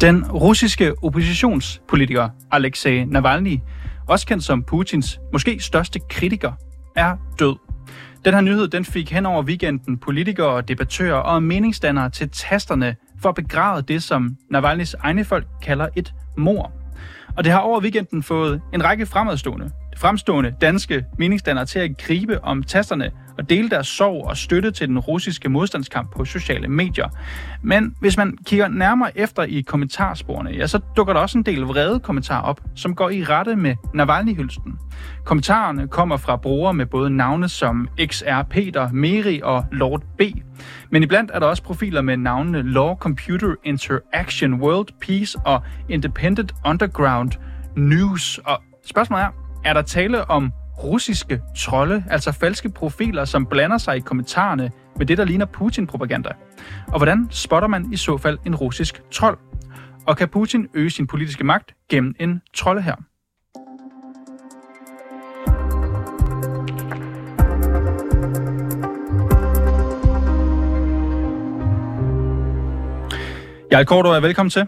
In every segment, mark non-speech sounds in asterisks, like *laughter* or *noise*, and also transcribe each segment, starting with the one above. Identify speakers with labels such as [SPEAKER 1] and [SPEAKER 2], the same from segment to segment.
[SPEAKER 1] Den russiske oppositionspolitiker Alexei Navalny, også kendt som Putins måske største kritiker, er død. Den her nyhed den fik hen over weekenden politikere, debattører og meningsdannere til tasterne for at begrave det, som Navalny's egne folk kalder et mor. Og det har over weekenden fået en række fremadstående, fremstående danske meningsdannere til at gribe om tasterne og dele deres sorg og støtte til den russiske modstandskamp på sociale medier. Men hvis man kigger nærmere efter i kommentarsporene, ja, så dukker der også en del vrede kommentarer op, som går i rette med Navalny-hylsten. Kommentarerne kommer fra brugere med både navne som XR Peter, Meri og Lord B. Men iblandt er der også profiler med navnene Law Computer Interaction World Peace og Independent Underground News. Og spørgsmålet er, er der tale om russiske trolde, altså falske profiler, som blander sig i kommentarerne med det, der ligner Putin-propaganda? Og hvordan spotter man i så fald en russisk trold? Og kan Putin øge sin politiske magt gennem en trolde her? Jarl Korto, velkommen til.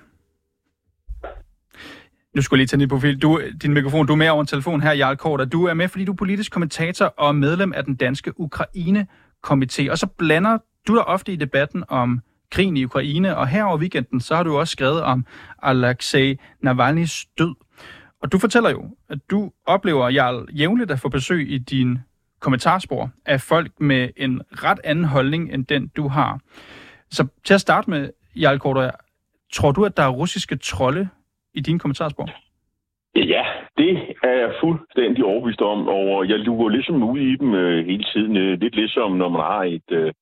[SPEAKER 1] Nu skulle jeg lige tænde din profil. Du, din mikrofon, du er med over en telefon her, Jarl Korter. Du er med, fordi du er politisk kommentator og medlem af den danske Ukraine-komité. Og så blander du dig ofte i debatten om krigen i Ukraine, og her over weekenden, så har du også skrevet om Alexei Navalny's død. Og du fortæller jo, at du oplever, Jarl, jævnligt at få besøg i din kommentarspor af folk med en ret anden holdning, end den du har. Så til at starte med, Jarl Korter, tror du, at der er russiske trolde i dine kommentarspor?
[SPEAKER 2] Ja, det er jeg fuldstændig overbevist om, og jeg lurer ligesom ud i dem øh, hele tiden. Øh, lidt ligesom når man har et, øh,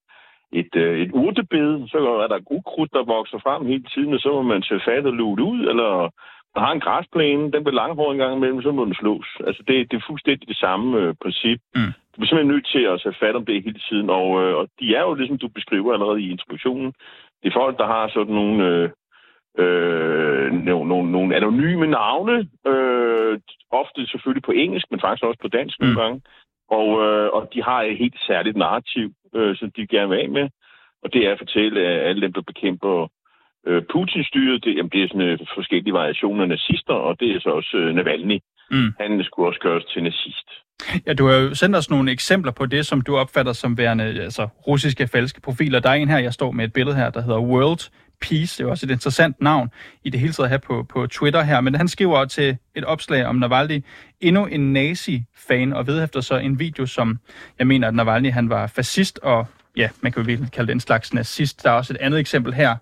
[SPEAKER 2] et, øh, et urtebed, så er der ukrudt, der vokser frem hele tiden, og så må man tage fat og luge ud, eller man har en græsplæne, den bliver langhåret en gang imellem, så må den slås. Altså, det, det er fuldstændig det samme øh, princip. Mm. Du er simpelthen nødt til at tage fat om det hele tiden, og, øh, og de er jo, ligesom du beskriver allerede i introduktionen, det er folk, der har sådan nogle... Øh, øh, nogle, nogle, nogle anonyme navne, øh, ofte selvfølgelig på engelsk, men faktisk også på dansk mm. nogle gange. Og, øh, og de har et helt særligt narrativ, øh, som de gerne vil af med. Og det er at fortælle, at alle dem, der bekæmper øh, Putin-styret, det, jamen, det er sådan øh, forskellige variationer af nazister, og det er så også øh, Navalny. Mm. Han skulle også gøres til nazist.
[SPEAKER 1] Ja, du har jo sendt os nogle eksempler på det, som du opfatter som værende altså, russiske falske profiler. Der er en her, jeg står med et billede her, der hedder World Peace. Det er også et interessant navn i det hele taget her på, på Twitter her. Men han skriver til et opslag om Navalny, endnu en nazi-fan, og vedhæfter så en video, som jeg mener, at Navalny han var fascist, og ja, man kan jo virkelig kalde det en slags nazist. Der er også et andet eksempel her,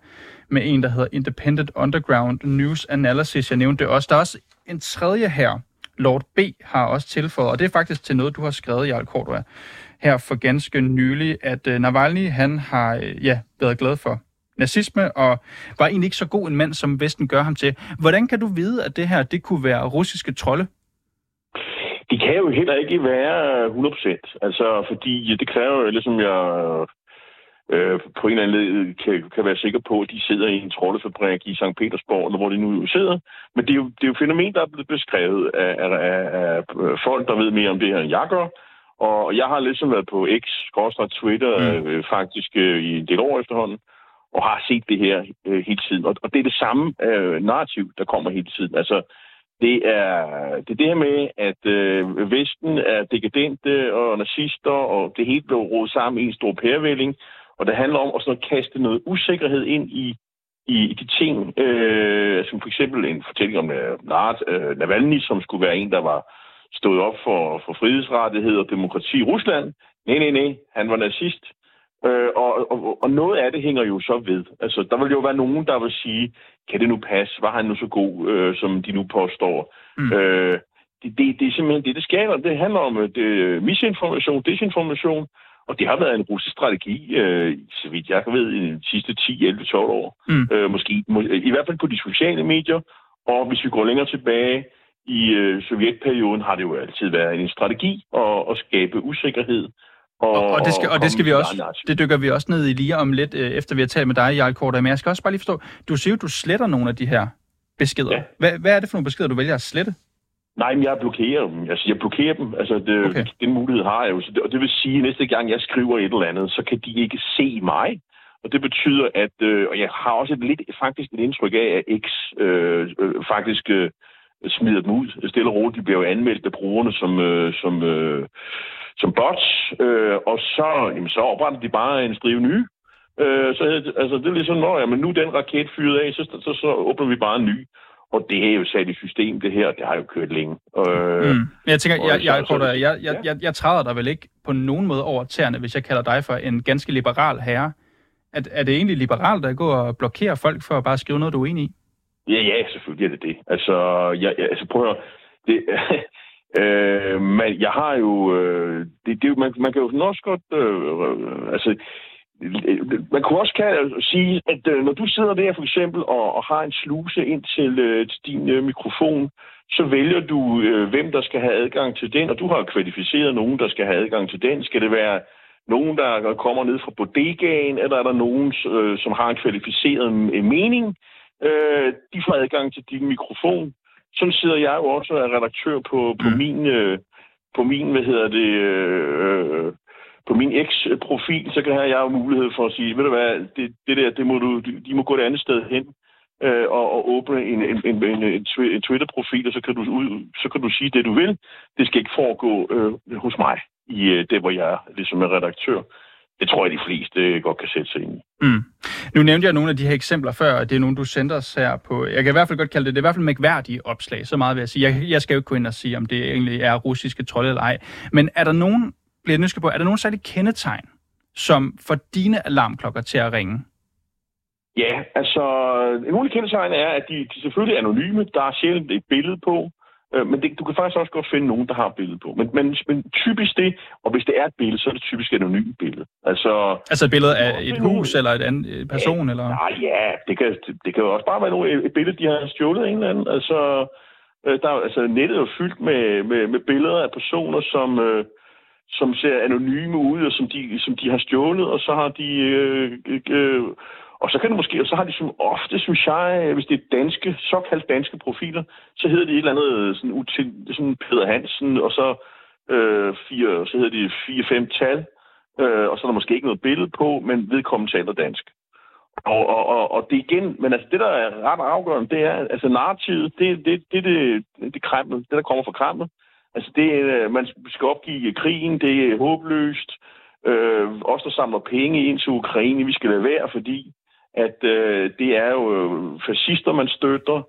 [SPEAKER 1] med en, der hedder Independent Underground News Analysis. Jeg nævnte det også. Der er også en tredje her, Lord B. har også tilføjet, og det er faktisk til noget, du har skrevet, Jarl Cordua, her for ganske nylig, at øh, Navalny, han har øh, ja, været glad for nazisme, og var egentlig ikke så god en mand, som Vesten gør ham til. Hvordan kan du vide, at det her det kunne være russiske trolde?
[SPEAKER 2] Det kan jo heller ikke være 100%. Altså, fordi det kræver, ligesom jeg øh, på en eller anden led kan, kan være sikker på, at de sidder i en troldefabrik i St. Petersborg, eller hvor de nu sidder. Men det er jo, det er jo fænomen, der er blevet beskrevet af, af, af, af folk, der ved mere om det her, end jeg gør. Og jeg har ligesom været på X, Twitter, mm. øh, faktisk øh, i en del år efterhånden, og har set det her øh, hele tiden. Og, og det er det samme øh, narrativ, der kommer hele tiden. Altså, det er det, er det her med, at øh, Vesten er dekadente og nazister, og det hele blev rodet sammen i en stor pærevælling. Og det handler om at sådan at kaste noget usikkerhed ind i, i de ting, øh, som for eksempel en fortælling om øh, Nart, øh, Navalny, som skulle være en, der var stået op for, for frihedsrettigheder og demokrati i Rusland. Nej, nej, nej, han var nazist. Øh, og, og, og noget af det hænger jo så ved. Altså, der vil jo være nogen, der vil sige, kan det nu passe? Var han nu så god, øh, som de nu påstår? Mm. Øh, det, det, det er simpelthen det, det skaber. Det handler om øh, det, misinformation, desinformation, og det har været en russisk strategi, øh, så vidt jeg ved, i de sidste 10, 11, 12 år. Mm. Øh, måske, må, I hvert fald på de sociale medier. Og hvis vi går længere tilbage i øh, sovjetperioden, har det jo altid været en strategi at, at skabe usikkerhed
[SPEAKER 1] og, og, og, det skal, og det skal vi også, det dykker vi også ned i lige om lidt, øh, efter vi har talt med dig, Jarl Korter. Men jeg skal også bare lige forstå, du siger jo, du sletter nogle af de her beskeder. Ja. Hvad, hvad er det for nogle beskeder, du vælger at slette?
[SPEAKER 2] Nej, men jeg blokerer dem. Altså, jeg blokerer dem. Altså, det, okay. den mulighed har jeg jo. Så det, og det vil sige, at næste gang jeg skriver et eller andet, så kan de ikke se mig. Og det betyder, at, øh, og jeg har også et lidt faktisk et indtryk af, at X øh, øh, faktisk øh, smider dem ud. Stille og roligt, de bliver jo anmeldt af brugerne som, øh, som, øh, som bots, øh, og så, jamen, så opretter de bare en strive ny. Øh, så altså, det er ligesom, når jamen, nu den raket fyret af, så, så, så åbner vi bare en ny. Og det er jo sat i system, det her. Det har jo kørt længe. Mm.
[SPEAKER 1] Øh, mm. Men jeg tænker, jeg, jeg, jeg, jeg, jeg, jeg, jeg træder dig vel ikke på nogen måde over tæerne, hvis jeg kalder dig for en ganske liberal herre. Er, er det egentlig liberalt at gå og blokere folk for at bare skrive noget, du er enig i?
[SPEAKER 2] Ja, ja, selvfølgelig er det det. Altså, jeg, jeg, altså prøv at, det, *laughs* øh, men jeg har jo... Øh, det, det, man, man kan jo også godt... Øh, øh, altså, man kunne også kan sige, at øh, når du sidder der for eksempel og, og har en sluse ind til, øh, til din øh, mikrofon, så vælger du, øh, hvem der skal have adgang til den, og du har kvalificeret nogen, der skal have adgang til den. Skal det være nogen, der kommer ned fra bodegaen, eller er der nogen, øh, som har en kvalificeret øh, mening? Øh, de får adgang til din mikrofon. Sådan sidder jeg jo også og er redaktør på, på mm. min... Øh, på min, hvad hedder det, øh, på min eks-profil, så kan jeg jo mulighed for at sige, ved du hvad, det, det der, det må du, de må gå et andet sted hen øh, og, og åbne en, en, en, en, en Twitter-profil, og så kan, du ud, så kan du sige det, du vil. Det skal ikke foregå øh, hos mig, i øh, det, hvor jeg ligesom er redaktør. Det tror jeg, de fleste godt kan sætte sig ind i.
[SPEAKER 1] Mm. Nu nævnte jeg nogle af de her eksempler før, og det er nogle, du sendte os her på. Jeg kan i hvert fald godt kalde det, det er i hvert fald mægværdige opslag, så meget vil jeg sige. Jeg, jeg skal jo ikke gå ind og sige, om det egentlig er russiske trolde eller ej. Men er der nogen bliver nysgerrig på, er der nogen særlige kendetegn, som får dine alarmklokker til at ringe?
[SPEAKER 2] Ja, altså, nogle af kendetegn er, at de, de selvfølgelig er anonyme. Der er sjældent et billede på. Øh, men det, du kan faktisk også godt finde nogen, der har et billede på. Men, men, men typisk det, og hvis det er et billede, så er det typisk et anonymt billede. Altså,
[SPEAKER 1] altså et billede af et hus eller et andet person?
[SPEAKER 2] Ja,
[SPEAKER 1] eller?
[SPEAKER 2] Nej, ja, det kan, det, det kan jo også bare være nogle, et billede, de har stjålet en eller anden. Altså, øh, der, altså nettet er jo fyldt med, med, med billeder af personer, som... Øh, som ser anonyme ud, og som de, som de har stjålet, og så har de... Øh, øh, og så kan det måske, og så har de som ofte, synes jeg, øh, hvis det er danske, såkaldt danske profiler, så hedder de et eller andet øh, sådan, util, sådan Peter Hansen, og så, øh, fire, så hedder de fire-fem tal, øh, og så er der måske ikke noget billede på, men vedkommende taler dansk. Og, og, og, og det igen, men altså det, der er ret afgørende, det er, altså narrativet, det, det, det, det, det, det, det der kommer fra kremlet, Altså, det, øh, man skal opgive krigen, det er håbløst. Øh, os, der samler penge ind til Ukraine, vi skal lade være, fordi at øh, det er jo fascister, man støtter,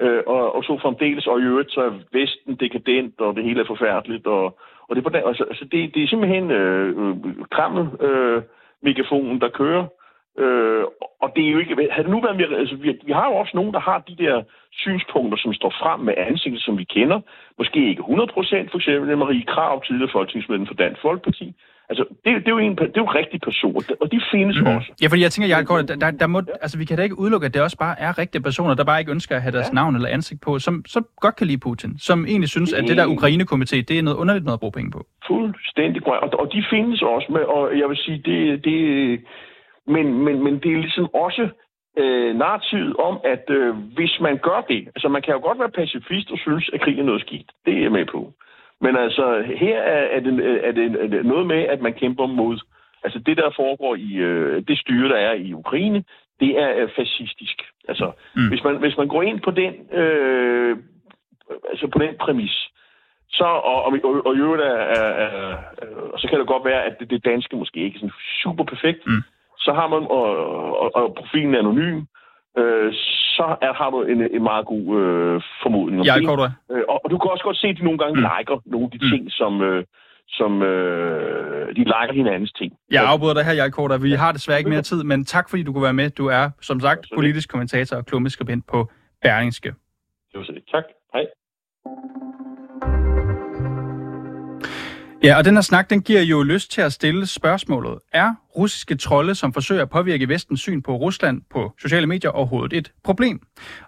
[SPEAKER 2] øh, og, og så fremdeles, og i øvrigt så er Vesten dekadent, og det hele er forfærdeligt, og, og det, er på den, altså, altså det, det er simpelthen øh, krammel øh, megafonen, der kører, Øh, og det er jo ikke... Havde det nu været mere... Altså, vi, vi har jo også nogen, der har de der synspunkter, som står frem med ansigter, som vi kender. Måske ikke 100 procent, for eksempel Marie Krav, tidligere folketingsmedlem for Dansk Folkeparti. Altså, det, det, er jo en, det er jo rigtig person, og de findes mm. også.
[SPEAKER 1] Ja, fordi jeg tænker, Jarl der, der, der må, ja. altså, vi kan da ikke udelukke, at det også bare er rigtige personer, der bare ikke ønsker at have deres ja. navn eller ansigt på, som, som godt kan lide Putin, som egentlig synes, at det der Ukraine-komité, det er noget underligt noget at bruge penge på.
[SPEAKER 2] Fuldstændig Og, og de findes også med, og jeg vil sige, det, det, men, men, men det er ligesom også øh, narrativet om, at øh, hvis man gør det, altså man kan jo godt være pacifist og synes, at krig er noget skidt. Det er jeg med på. Men altså, her er, er, det, er, det, er det noget med, at man kæmper mod... Altså det, der foregår i øh, det styre, der er i Ukraine, det er øh, fascistisk. Altså, mm. hvis, man, hvis man går ind på den, øh, altså på den præmis, så, og, og, og, og, er, er, er, og så kan det godt være, at det, det danske måske ikke er sådan super perfekt, mm så har man, og, og, og profilen er anonym, øh, så er, har du en, en meget god øh, formodning.
[SPEAKER 1] Ja, det.
[SPEAKER 2] Øh, og, og du kan også godt se, at de nogle gange mm. liker nogle af de mm. ting, som... Øh, som øh, de liker hinandens ting.
[SPEAKER 1] Jeg afbryder dig her, Jarl Korter. Vi har desværre ikke mere tid, men tak fordi du kunne være med. Du er, som sagt, politisk kommentator og klummeskribent på Berlingske.
[SPEAKER 2] Det var så Tak. Hej.
[SPEAKER 1] Ja, og den her snak, den giver jo lyst til at stille spørgsmålet. Er russiske trolde, som forsøger at påvirke vestens syn på Rusland på sociale medier overhovedet et problem?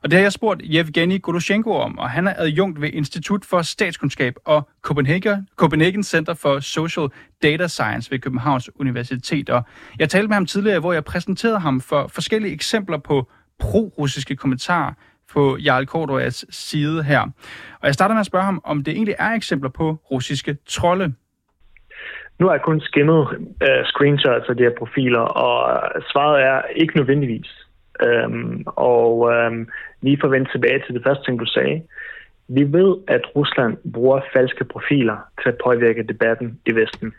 [SPEAKER 1] Og det har jeg spurgt Yevgeny Goloshenko om, og han er adjunkt ved Institut for Statskundskab og Copenhagen, Copenhagen Center for Social Data Science ved Københavns Universitet. Og jeg talte med ham tidligere, hvor jeg præsenterede ham for forskellige eksempler på pro-russiske kommentarer på Jarl Kordoas side her. Og jeg starter med at spørge ham, om det egentlig er eksempler på russiske trolde.
[SPEAKER 3] Nu har jeg kun skinnet uh, screenshots af de her profiler, og svaret er ikke nødvendigvis. Um, og um, lige for at vende tilbage til det første ting, du sagde. Vi ved, at Rusland bruger falske profiler til at påvirke debatten i Vesten.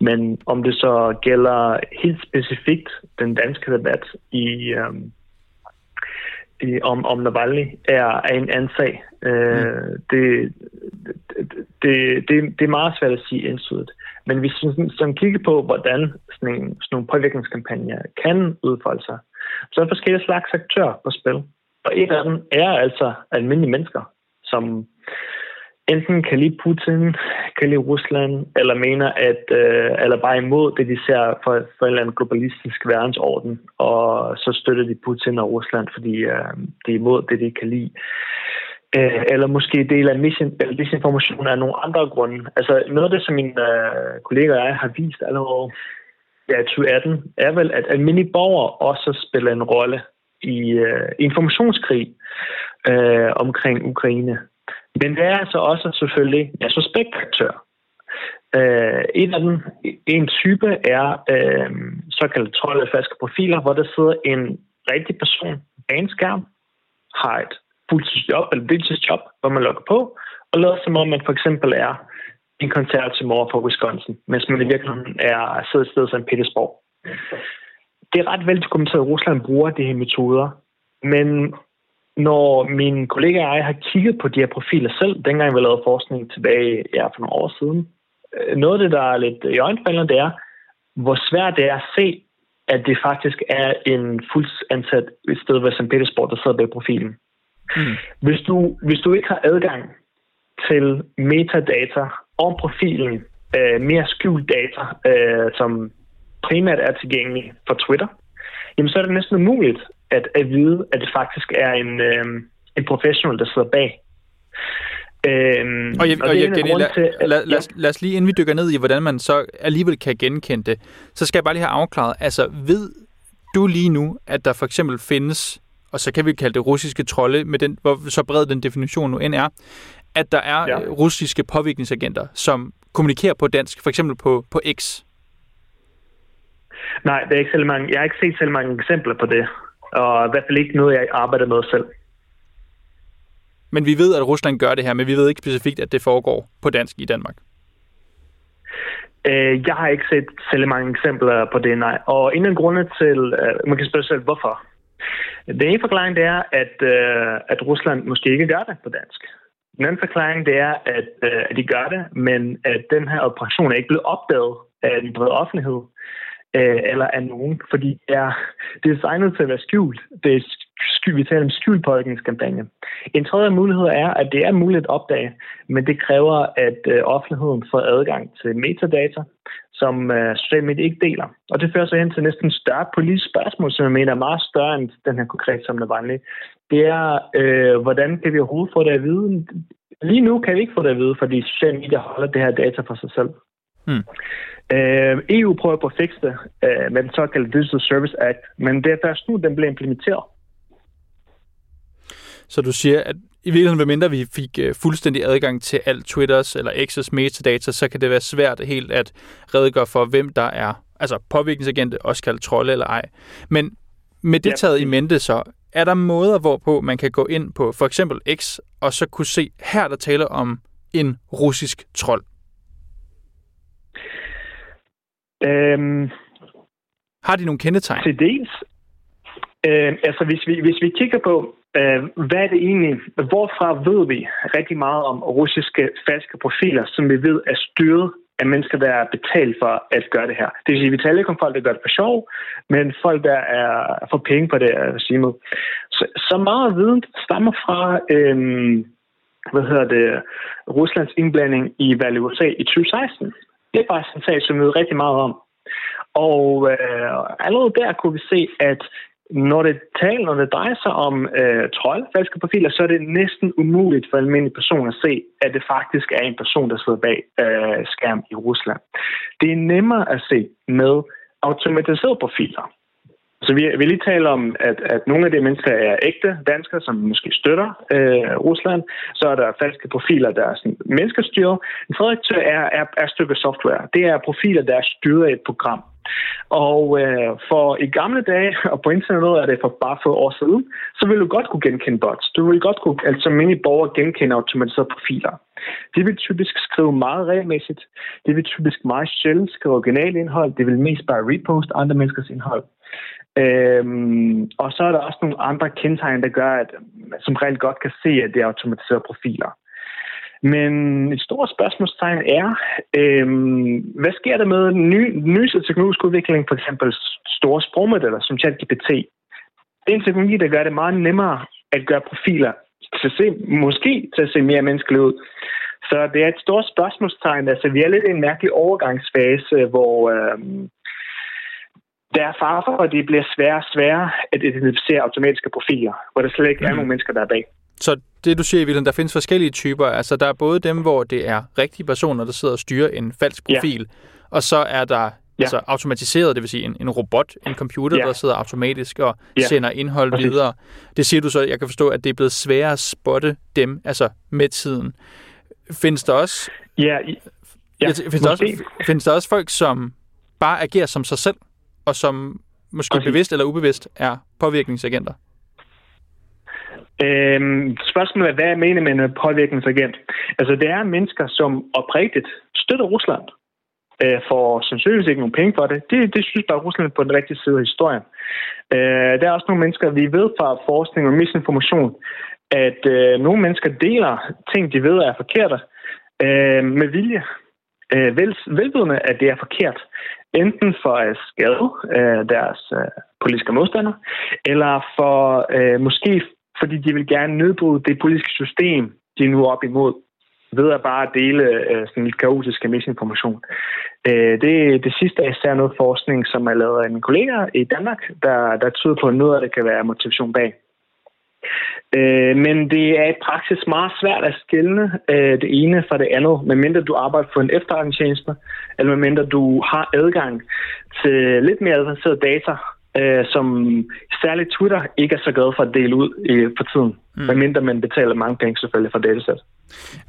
[SPEAKER 3] Men om det så gælder helt specifikt den danske debat i, um, i om, om Navalny, er, er en anden sag. Uh, mm. det, det, det, det er meget svært at sige entydigt. Men hvis vi sådan kigger på, hvordan sådan, en, sådan nogle påvirkningskampagner kan udfolde sig, så er der forskellige slags aktører på spil. Og et af dem er altså almindelige mennesker, som enten kan lide Putin, kan lide Rusland, eller mener, at øh, eller bare imod det, de ser for, for en eller anden globalistisk verdensorden, og så støtter de Putin og Rusland, fordi øh, de er imod det, de kan lide. Øh, eller måske del af misinformation af nogle andre grunde. Altså noget af det, som mine øh, kolleger og jeg har vist allerede ja, 2018, er vel, at almindelige borgere også spiller en rolle i øh, informationskrig øh, omkring Ukraine. Men det er altså også selvfølgelig ja, suspektaktør. Øh, en af dem, en type er øh, såkaldte trolde falske profiler, hvor der sidder en rigtig person bag en skærm, har et fuldtidsjob eller deltidsjob, hvor man logger på, og lader som om man for eksempel er en konservativ mor fra Wisconsin, mens man i virkeligheden er siddet et sted som Petersborg. Det er ret veldokumenteret, at Rusland bruger de her metoder, men når min kollega og jeg har kigget på de her profiler selv, dengang vi lavede forskning tilbage ja, for nogle år siden, øh, noget af det, der er lidt i øjenfaldende, det er, hvor svært det er at se, at det faktisk er en fuldsansat et sted ved St. Petersborg, der sidder bag profilen. Mm. Hvis, du, hvis du ikke har adgang til metadata om profilen, øh, mere skjult data, øh, som primært er tilgængelig for Twitter, jamen så er det næsten umuligt at, at vide, at det faktisk er en, øh, en professional, der sidder bag.
[SPEAKER 1] Øhm, og, jeg, og, og jeg, Jenny, lad, til, at, lad, lad, os, lad os lige, inden vi dykker ned i, hvordan man så alligevel kan genkende det, så skal jeg bare lige have afklaret, altså ved du lige nu, at der for eksempel findes, og så kan vi kalde det russiske trolde, med den, hvor så bred den definition nu end er, at der er ja. russiske påvirkningsagenter, som kommunikerer på dansk, for eksempel på, på X?
[SPEAKER 3] Nej, det er ikke mange, jeg har ikke set selv mange eksempler på det og i hvert fald ikke noget, jeg arbejder med selv.
[SPEAKER 1] Men vi ved, at Rusland gør det her, men vi ved ikke specifikt, at det foregår på dansk i Danmark.
[SPEAKER 3] Øh, jeg har ikke set særlig mange eksempler på det, nej. Og en af grundene til, øh, man kan spørge sig selv, hvorfor. Den ene forklaring det er, at, øh, at Rusland måske ikke gør det på dansk. Den anden forklaring det er, at, øh, at de gør det, men at den her operation er ikke blevet opdaget af den brede offentlighed øh, eller af nogen, fordi det er, det designet til at være skjult. Det er sky, vi taler om skjult påvirkningskampagne. En tredje mulighed er, at det er muligt at opdage, men det kræver, at øh, offentligheden får adgang til metadata, som øh, sociale medier ikke deler. Og det fører så hen til næsten større politisk spørgsmål, som jeg mener er meget større end den her konkret som Navalny. Det er, øh, hvordan kan vi overhovedet få det at vide? Lige nu kan vi ikke få det at vide, fordi sociale medier holder det her data for sig selv. Hmm. Øh, EU prøver på at fikse det øh, med den såkaldte Digital Service Act, men det er først nu, den bliver implementeret.
[SPEAKER 1] Så du siger, at i virkeligheden, mindre vi fik uh, fuldstændig adgang til alt Twitters eller X's metadata, så kan det være svært helt at redegøre for, hvem der er altså påvirkningsagente, også kaldt trolde eller ej. Men med det taget i mente så, er der måder, hvorpå man kan gå ind på for eksempel X, og så kunne se, her der taler om en russisk trold? Øhm, Har de nogle kendetegn?
[SPEAKER 3] Til dels. Øh, altså, hvis vi, hvis vi kigger på, øh, hvad er det egentlig, hvorfra ved vi rigtig meget om russiske falske profiler, som vi ved er styret af mennesker, der er betalt for at gøre det her. Det vil sige, vi taler ikke om folk, der gør det for sjov, men folk, der er for penge på det regimet. Så, så meget viden stammer fra øh, hvad hedder det, Ruslands indblanding i valget USA i 2016. Det er faktisk en sag, som vi ved rigtig meget om. Og øh, allerede der kunne vi se, at når det taler, når det drejer sig om øh, trold, falske profiler, så er det næsten umuligt for almindelige personer at se, at det faktisk er en person, der sidder bag øh, skærm i Rusland. Det er nemmere at se med automatiserede profiler. Så vi, vi lige taler om, at, at nogle af de mennesker er ægte danskere, som måske støtter øh, Rusland. Så er der falske profiler, der er sådan menneskestyret. En tredje er, er, er stykke software. Det er profiler, der er styret af et program. Og øh, for i gamle dage, og på internettet er det for bare få år siden, så ville du godt kunne genkende bots. Du ville godt kunne, altså mini borger genkende automatiserede profiler. De vil typisk skrive meget regelmæssigt. De vil typisk meget sjældent skrive original indhold. Det vil mest bare repost andre menneskers indhold. Øhm, og så er der også nogle andre kendetegn, der gør, at man som regel godt kan se, at det er automatiserede profiler. Men et stort spørgsmålstegn er, øhm, hvad sker der med ny, nyeste teknologisk udvikling, for eksempel store sprogmodeller som ChatGPT? Det er en teknologi, der gør det meget nemmere at gøre profiler til at se, måske til at se mere menneskelige ud. Så det er et stort spørgsmålstegn. Altså, vi er lidt i en mærkelig overgangsfase, hvor øhm, der er far for, at det bliver sværere og sværere at identificere automatiske profiler, hvor der slet ikke er mm. nogen mennesker, der er bag.
[SPEAKER 1] Så det du siger, William, der findes forskellige typer. Altså der er både dem, hvor det er rigtige personer, der sidder og styrer en falsk profil, ja. og så er der ja. altså automatiseret, det vil sige en, en robot, en computer, ja. der sidder automatisk og ja. sender indhold Præcis. videre. Det siger du så, jeg kan forstå, at det er blevet sværere at spotte dem, altså med tiden. Findes der også...
[SPEAKER 3] Ja, ja
[SPEAKER 1] findes, der også, findes der også folk, som bare agerer som sig selv, og som måske Præcis. bevidst eller ubevidst er påvirkningsagenter?
[SPEAKER 3] Øhm, spørgsmålet er, hvad jeg mener med en påvirkningsagent? Altså, det er mennesker, som oprigtigt støtter Rusland, øh, får sandsynligvis ikke nogen penge for det. Det, det synes bare Rusland på den rigtige side af historien. Øh, der er også nogle mennesker, vi ved fra forskning og misinformation, at øh, nogle mennesker deler ting, de ved er forkerte, øh, med vilje. Øh, vel, velvidende, at det er forkert. Enten for at skade øh, deres øh, politiske modstandere, eller for øh, måske fordi de vil gerne nedbryde det politiske system, de er nu op imod ved at bare dele øh, sådan lidt kaotisk misinformation. Øh, det, det sidste er især noget forskning, som er lavet af en kollega i Danmark, der, der tyder på, at noget af det kan være motivation bag. Øh, men det er i praksis meget svært at skille øh, det ene fra det andet, medmindre du arbejder for en efterretningstjeneste, eller medmindre du har adgang til lidt mere avanceret data, øh, som særligt Twitter ikke er så glad for at dele ud i, for tiden, mm. medmindre man betaler mange penge selvfølgelig for datasæt.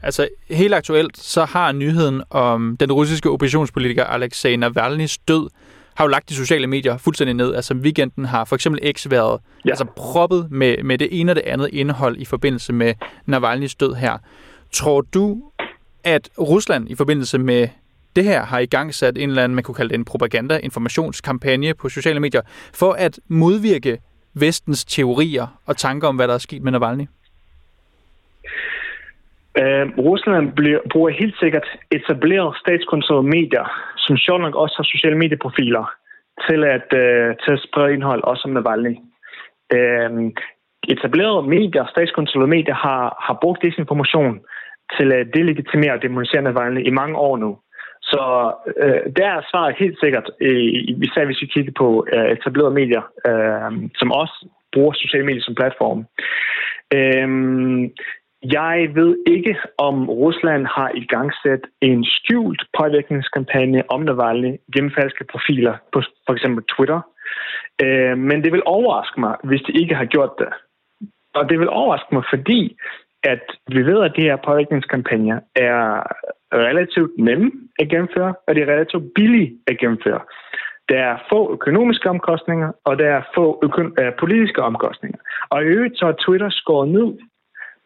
[SPEAKER 1] Altså helt aktuelt, så har nyheden om den russiske oppositionspolitiker Alexei Navalny's død har jo lagt de sociale medier fuldstændig ned. Altså weekenden har for eksempel X været ja. altså, proppet med, med det ene og det andet indhold i forbindelse med Navalny's død her. Tror du, at Rusland i forbindelse med det her har i gang sat en eller anden, man kunne kalde det en propaganda-informationskampagne på sociale medier, for at modvirke vestens teorier og tanker om, hvad der er sket med Navalny?
[SPEAKER 3] Uh, Rusland bliver, bruger helt sikkert etableret statskontrollerede medier, som sjovt nok også har sociale medieprofiler, til at, øh, til at sprede indhold, også om Navalny. Øh, etablerede medier, statskontrollerede medier, har, har brugt desinformation til at delegitimere og demonisere Navalny i mange år nu. Så øh, der er svaret helt sikkert, øh, især hvis vi kigger på øh, etablerede medier, øh, som også bruger sociale medier som platform. Øh, jeg ved ikke, om Rusland har i gang sat en skjult påvirkningskampagne om Navalny gennem falske profiler på for eksempel Twitter. Øh, men det vil overraske mig, hvis de ikke har gjort det. Og det vil overraske mig, fordi at vi ved, at de her påvirkningskampagner er relativt nemme at gennemføre, og de er relativt billige at gennemføre. Der er få økonomiske omkostninger, og der er få øko- øh, politiske omkostninger. Og i øvrigt så er Twitter skåret ned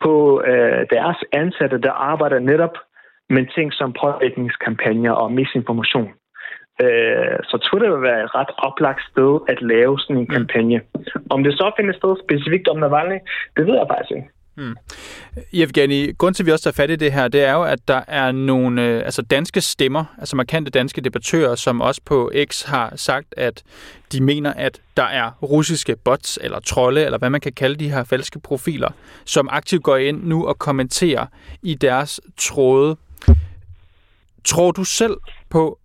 [SPEAKER 3] på øh, deres ansatte, der arbejder netop med ting som påvirkningskampagner og misinformation. Øh, så Twitter vil være et ret oplagt sted at lave sådan en kampagne. Om det så finder sted specifikt om Navalny, det ved jeg faktisk ikke. Hmm.
[SPEAKER 1] Evgeni, grund til, at vi også tager fat i det her, det er jo, at der er nogle øh, altså danske stemmer, altså markante danske debattører, som også på X har sagt, at de mener, at der er russiske bots, eller trolde, eller hvad man kan kalde de her falske profiler, som aktivt går ind nu og kommenterer i deres tråde. Tror du selv på,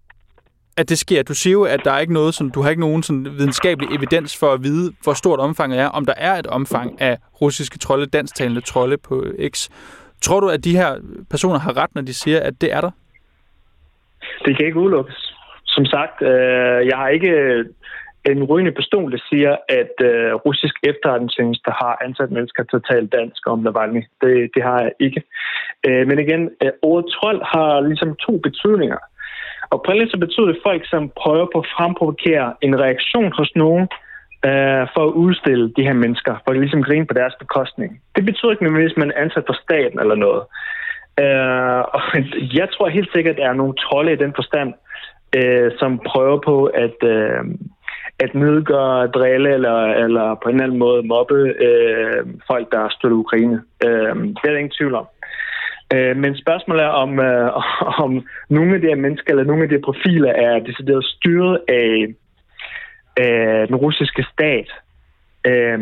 [SPEAKER 1] at det sker. Du siger jo, at der er ikke noget, sådan, du har ikke nogen sådan videnskabelig evidens for at vide, hvor stort omfanget er, om der er et omfang af russiske trolde, dansktalende trolde på X. Tror du, at de her personer har ret, når de siger, at det er der?
[SPEAKER 3] Det kan ikke udelukkes. Som sagt, øh, jeg har ikke øh, en rygende pistol, der siger, at øh, russisk efterretningstjeneste har ansat mennesker til at tale dansk om Navalny. Det, det har jeg ikke. Øh, men igen, øh, ordet trold har ligesom to betydninger. Oprindeligt så betyder det folk, som prøver på at fremprovokere en reaktion hos nogen, øh, for at udstille de her mennesker, for at ligesom grine på deres bekostning. Det betyder ikke nødvendigvis, at man er ansat for staten eller noget. Øh, og *laughs* jeg tror helt sikkert, at der er nogle trolde i den forstand, øh, som prøver på at, øh, at nedgøre, drille eller, eller på en eller anden måde mobbe øh, folk, der støtter Ukraine. Øh, det er der ingen tvivl om. Øh, men spørgsmålet er, om, øh, *laughs* om nogle af de her mennesker eller nogle af de her profiler er decideret styret af, af den russiske stat. Øh,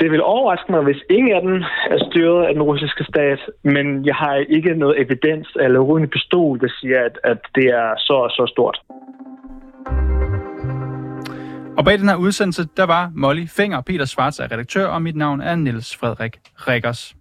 [SPEAKER 3] det vil overraske mig, hvis ingen af dem er styret af den russiske stat, men jeg har ikke noget evidens eller rygende pistol, der siger, at, at det er så og så stort.
[SPEAKER 1] Og bag den her udsendelse, der var Molly Finger, Peter Svarts er redaktør, og mit navn er Niels Frederik Rikkers.